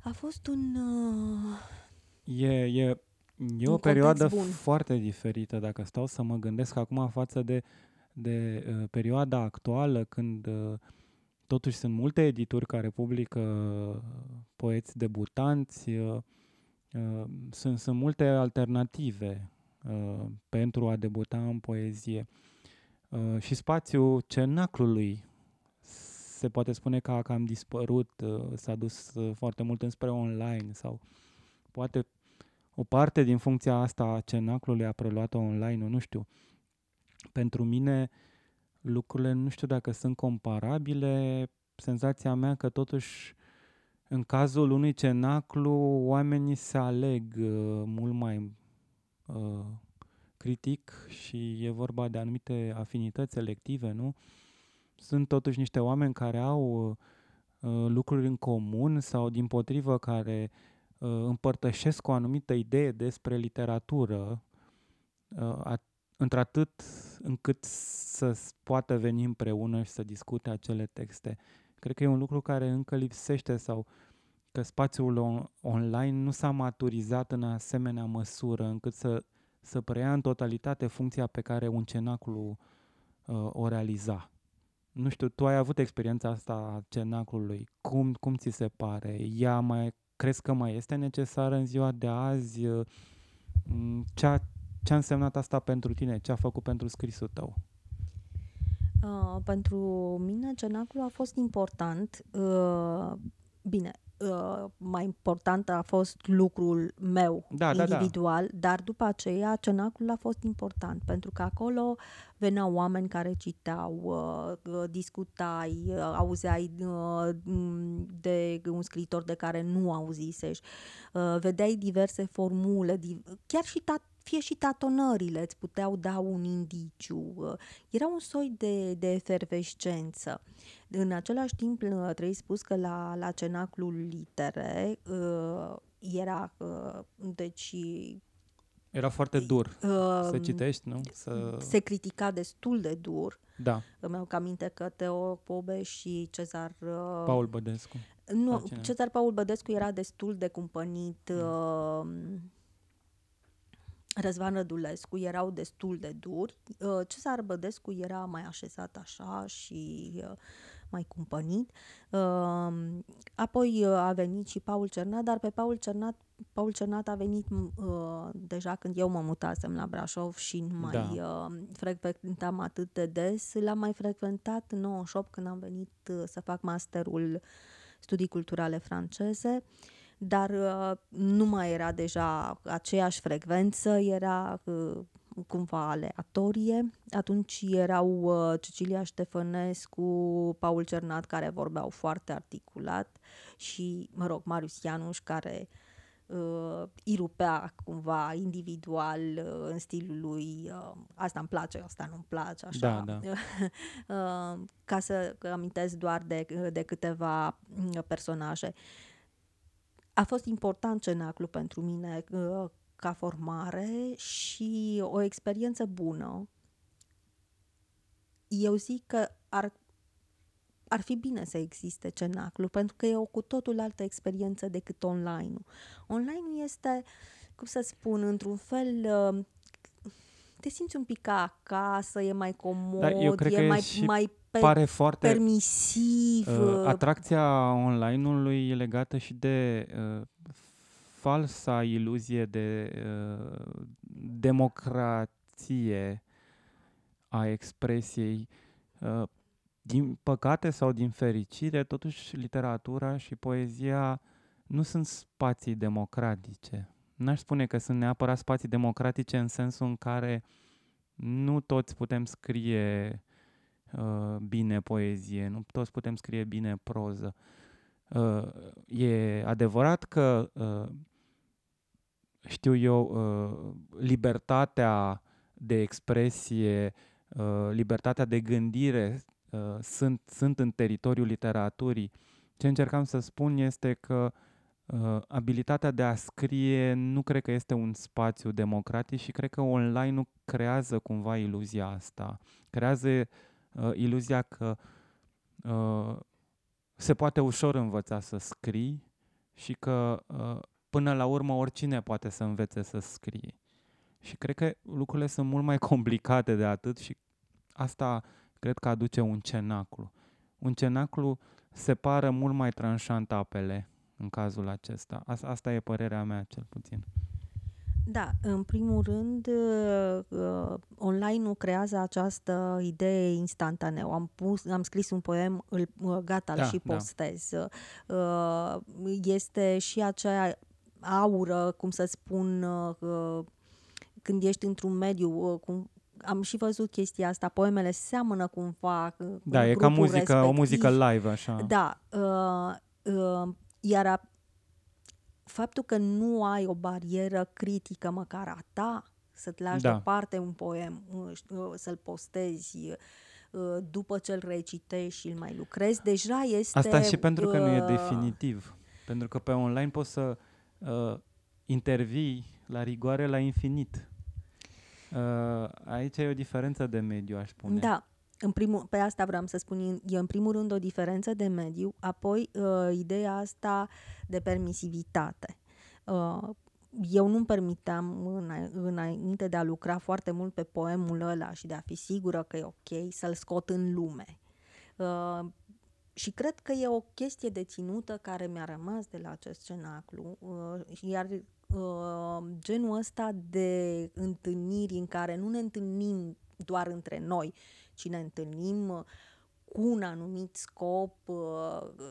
A fost un... Uh, e, e E o perioadă bun. foarte diferită, dacă stau să mă gândesc acum față de, de uh, perioada actuală, când uh, totuși sunt multe edituri care publică uh, poeți debutanți, uh, uh, sunt, sunt multe alternative uh, pentru a debuta în poezie. Uh, și spațiul cenaclului se poate spune că a cam dispărut, uh, s-a dus uh, foarte mult înspre online sau poate o parte din funcția asta a cenaclului a preluat-o online, nu știu. Pentru mine lucrurile nu știu dacă sunt comparabile. Senzația mea că totuși în cazul unui cenaclu oamenii se aleg uh, mult mai uh, critic și e vorba de anumite afinități selective, nu? Sunt totuși niște oameni care au uh, lucruri în comun sau din potrivă care uh, împărtășesc o anumită idee despre literatură, uh, într-atât încât să poată veni împreună și să discute acele texte. Cred că e un lucru care încă lipsește sau că spațiul on- online nu s-a maturizat în asemenea măsură încât să, să preia în totalitate funcția pe care un cenaclu uh, o realiza. Nu știu, tu ai avut experiența asta a cenaclului. Cum, cum ți se pare? Ea mai crezi că mai este necesară în ziua de azi? Mm, ce a, ce a însemnat asta pentru tine? Ce a făcut pentru scrisul tău? Uh, pentru mine cenaclul a fost important. Uh, bine, uh, mai important a fost lucrul meu da, individual, da, da. dar după aceea cenaclul a fost important pentru că acolo veneau oameni care citeau, uh, uh discutai, uh, auzeai uh, de un scriitor de care nu auzisești, uh, vedeai diverse formule, div- chiar și ta- fie și tatonările îți puteau da un indiciu. Uh, era un soi de, de efervescență. În același timp, uh, trebuie spus că la, la cenaclul litere uh, era, uh, deci era foarte dur uh, să citești, nu? Să... Se critica destul de dur. Da. Îmi aduc aminte că Teo Pobe și Cezar... Uh, Paul Bădescu. Nu, Cezar Paul Bădescu era destul de cumpănit. Mm. Uh, Răzvan Rădulescu erau destul de duri. Uh, Cezar Bădescu era mai așezat așa și uh, mai cumpănit. Uh, apoi uh, a venit și Paul Cernat, dar pe Paul Cernat, Paul Cernat a venit uh, deja când eu mă mutasem la Brașov și nu mai da. uh, frecventam atât de des. L-am mai frecventat în 98 când am venit uh, să fac masterul studii culturale franceze. Dar uh, nu mai era deja aceeași frecvență, era uh, cumva aleatorie. Atunci erau uh, Cecilia Ștefănescu, Paul Cernat, care vorbeau foarte articulat și, mă rog, Marius Ianuș, care uh, îi rupea cumva individual uh, în stilul lui uh, asta îmi place, asta nu-mi place, așa. Da, da. uh, ca să amintesc doar de, de câteva uh, personaje. A fost important cenaclu pentru mine uh, ca formare și o experiență bună. Eu zic că ar, ar fi bine să existe cenaclu, pentru că e o cu totul altă experiență decât online-ul. Online-ul este, cum să spun, într-un fel uh, te simți un pic ca acasă, e mai comod, da, eu cred e, că mai, și mai pe, pare foarte permisiv. Uh, atracția online-ului e legată și de uh, falsa iluzie de uh, democrație a expresiei. Uh, din păcate sau din fericire, totuși literatura și poezia nu sunt spații democratice. N-aș spune că sunt neapărat spații democratice în sensul în care nu toți putem scrie uh, bine poezie, nu toți putem scrie bine proză. Uh, e adevărat că uh, știu eu, uh, libertatea de expresie, uh, libertatea de gândire uh, sunt, sunt în teritoriul literaturii. Ce încercam să spun este că abilitatea de a scrie nu cred că este un spațiu democratic și cred că online nu creează cumva iluzia asta. Creează uh, iluzia că uh, se poate ușor învăța să scrii și că uh, până la urmă oricine poate să învețe să scrie. Și cred că lucrurile sunt mult mai complicate de atât și asta cred că aduce un cenaclu. Un cenaclu separă mult mai tranșant apele în cazul acesta. Asta e părerea mea, cel puțin. Da, în primul rând, uh, uh online-ul creează această idee instantaneu. Am, pus, am scris un poem, îl, uh, gata, da, și da. postez. Da. Uh, este și acea aură, cum să spun, uh, când ești într-un mediu, uh, cum, am și văzut chestia asta, poemele seamănă cumva uh, cu Da, e ca muzică, respectiv. o muzică live, așa. Da, uh, uh, iar a, faptul că nu ai o barieră critică măcar a ta, să-ți lași da. deoparte un poem, să-l postezi, după ce îl recitești și îl mai lucrezi, deja este... Asta și pentru că uh, nu e definitiv. Pentru că pe online poți să uh, intervii la rigoare la infinit. Uh, aici e o diferență de mediu, aș spune. Da, în primul, pe asta vreau să spun, e în primul rând o diferență de mediu, apoi uh, ideea asta de permisivitate. Uh, eu nu-mi permiteam înainte de a lucra foarte mult pe poemul ăla și de a fi sigură că e ok să-l scot în lume. Uh, și cred că e o chestie de ținută care mi-a rămas de la acest cenaclu, uh, iar uh, genul ăsta de întâlniri în care nu ne întâlnim doar între noi, ci ne întâlnim uh, cu un anumit scop uh,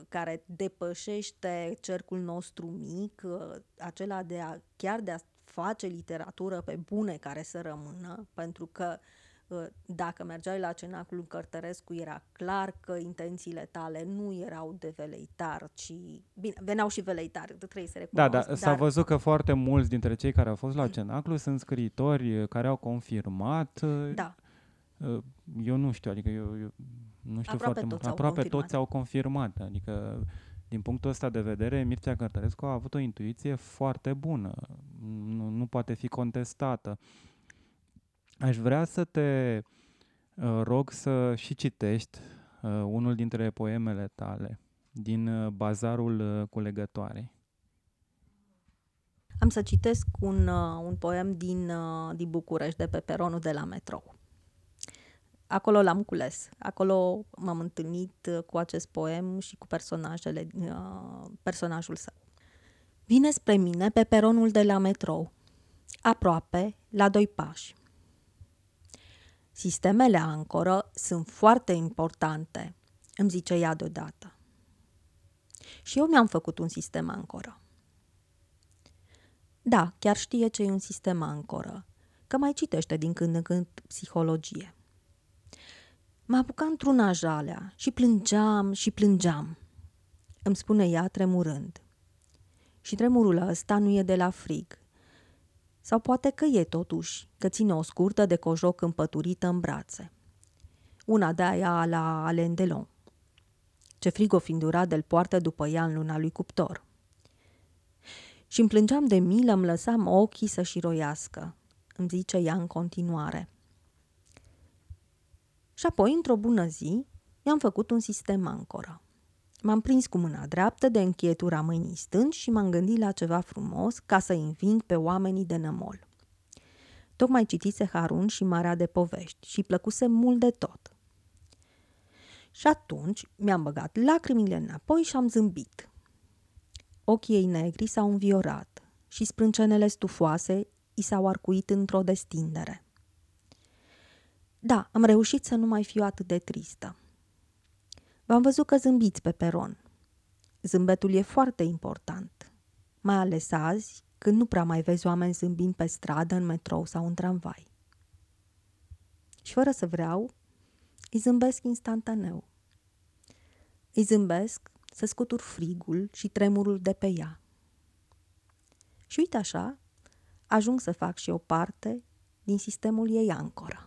care depășește cercul nostru mic, uh, acela de a chiar de a face literatură pe bune care să rămână, pentru că uh, dacă mergeai la cenaclul Cărtărescu, era clar că intențiile tale nu erau de veleitar, ci... Bine, veneau și veleitari, trebuie să Da, recunosc. da, s-a dar- văzut că foarte mulți dintre cei care au fost la cenaclu sunt scriitori uh, care au confirmat. uh, Da, uh, Eu nu știu, adică eu, eu nu știu Aproape foarte mult. toți au Aproape confirmat. toți au confirmat. Adică, din punctul ăsta de vedere, Mircea Cărtărescu a avut o intuiție foarte bună. Nu, nu poate fi contestată. Aș vrea să te uh, rog să și citești uh, unul dintre poemele tale din uh, Bazarul uh, Culegătoarei. Am să citesc un, uh, un poem din, uh, din București, de pe peronul de la metrou. Acolo l-am cules. Acolo m-am întâlnit uh, cu acest poem și cu personajele, uh, personajul său. Vine spre mine pe peronul de la metrou, aproape, la doi pași. Sistemele ancoră sunt foarte importante, îmi zice ea deodată. Și eu mi-am făcut un sistem ancoră. Da, chiar știe ce e un sistem ancoră, că mai citește din când în când psihologie. Mă apuca într-una jalea și plângeam și plângeam, îmi spune ea tremurând. Și tremurul ăsta nu e de la frig. Sau poate că e totuși, că ține o scurtă de cojoc împăturită în brațe. Una de aia la Alain Delon. Ce frig o findura del poartă după ea în luna lui cuptor și îmi plângeam de milă, îmi lăsam ochii să șiroiască, îmi zice ea în continuare. Și apoi, într-o bună zi, mi-am făcut un sistem ancoră. M-am prins cu mâna dreaptă de închietura mâinii stângi și m-am gândit la ceva frumos ca să înving pe oamenii de nămol. Tocmai citise Harun și Marea de Povești și plăcuse mult de tot. Și atunci mi-am băgat lacrimile înapoi și am zâmbit. Ochii ei negri s-au înviorat și sprâncenele stufoase i s-au arcuit într-o destindere. Da, am reușit să nu mai fiu atât de tristă. V-am văzut că zâmbiți pe peron. Zâmbetul e foarte important, mai ales azi, când nu prea mai vezi oameni zâmbind pe stradă, în metrou sau în tramvai. Și fără să vreau, îi zâmbesc instantaneu. Îi zâmbesc să scutur frigul și tremurul de pe ea. Și uite așa, ajung să fac și o parte din sistemul ei ancora.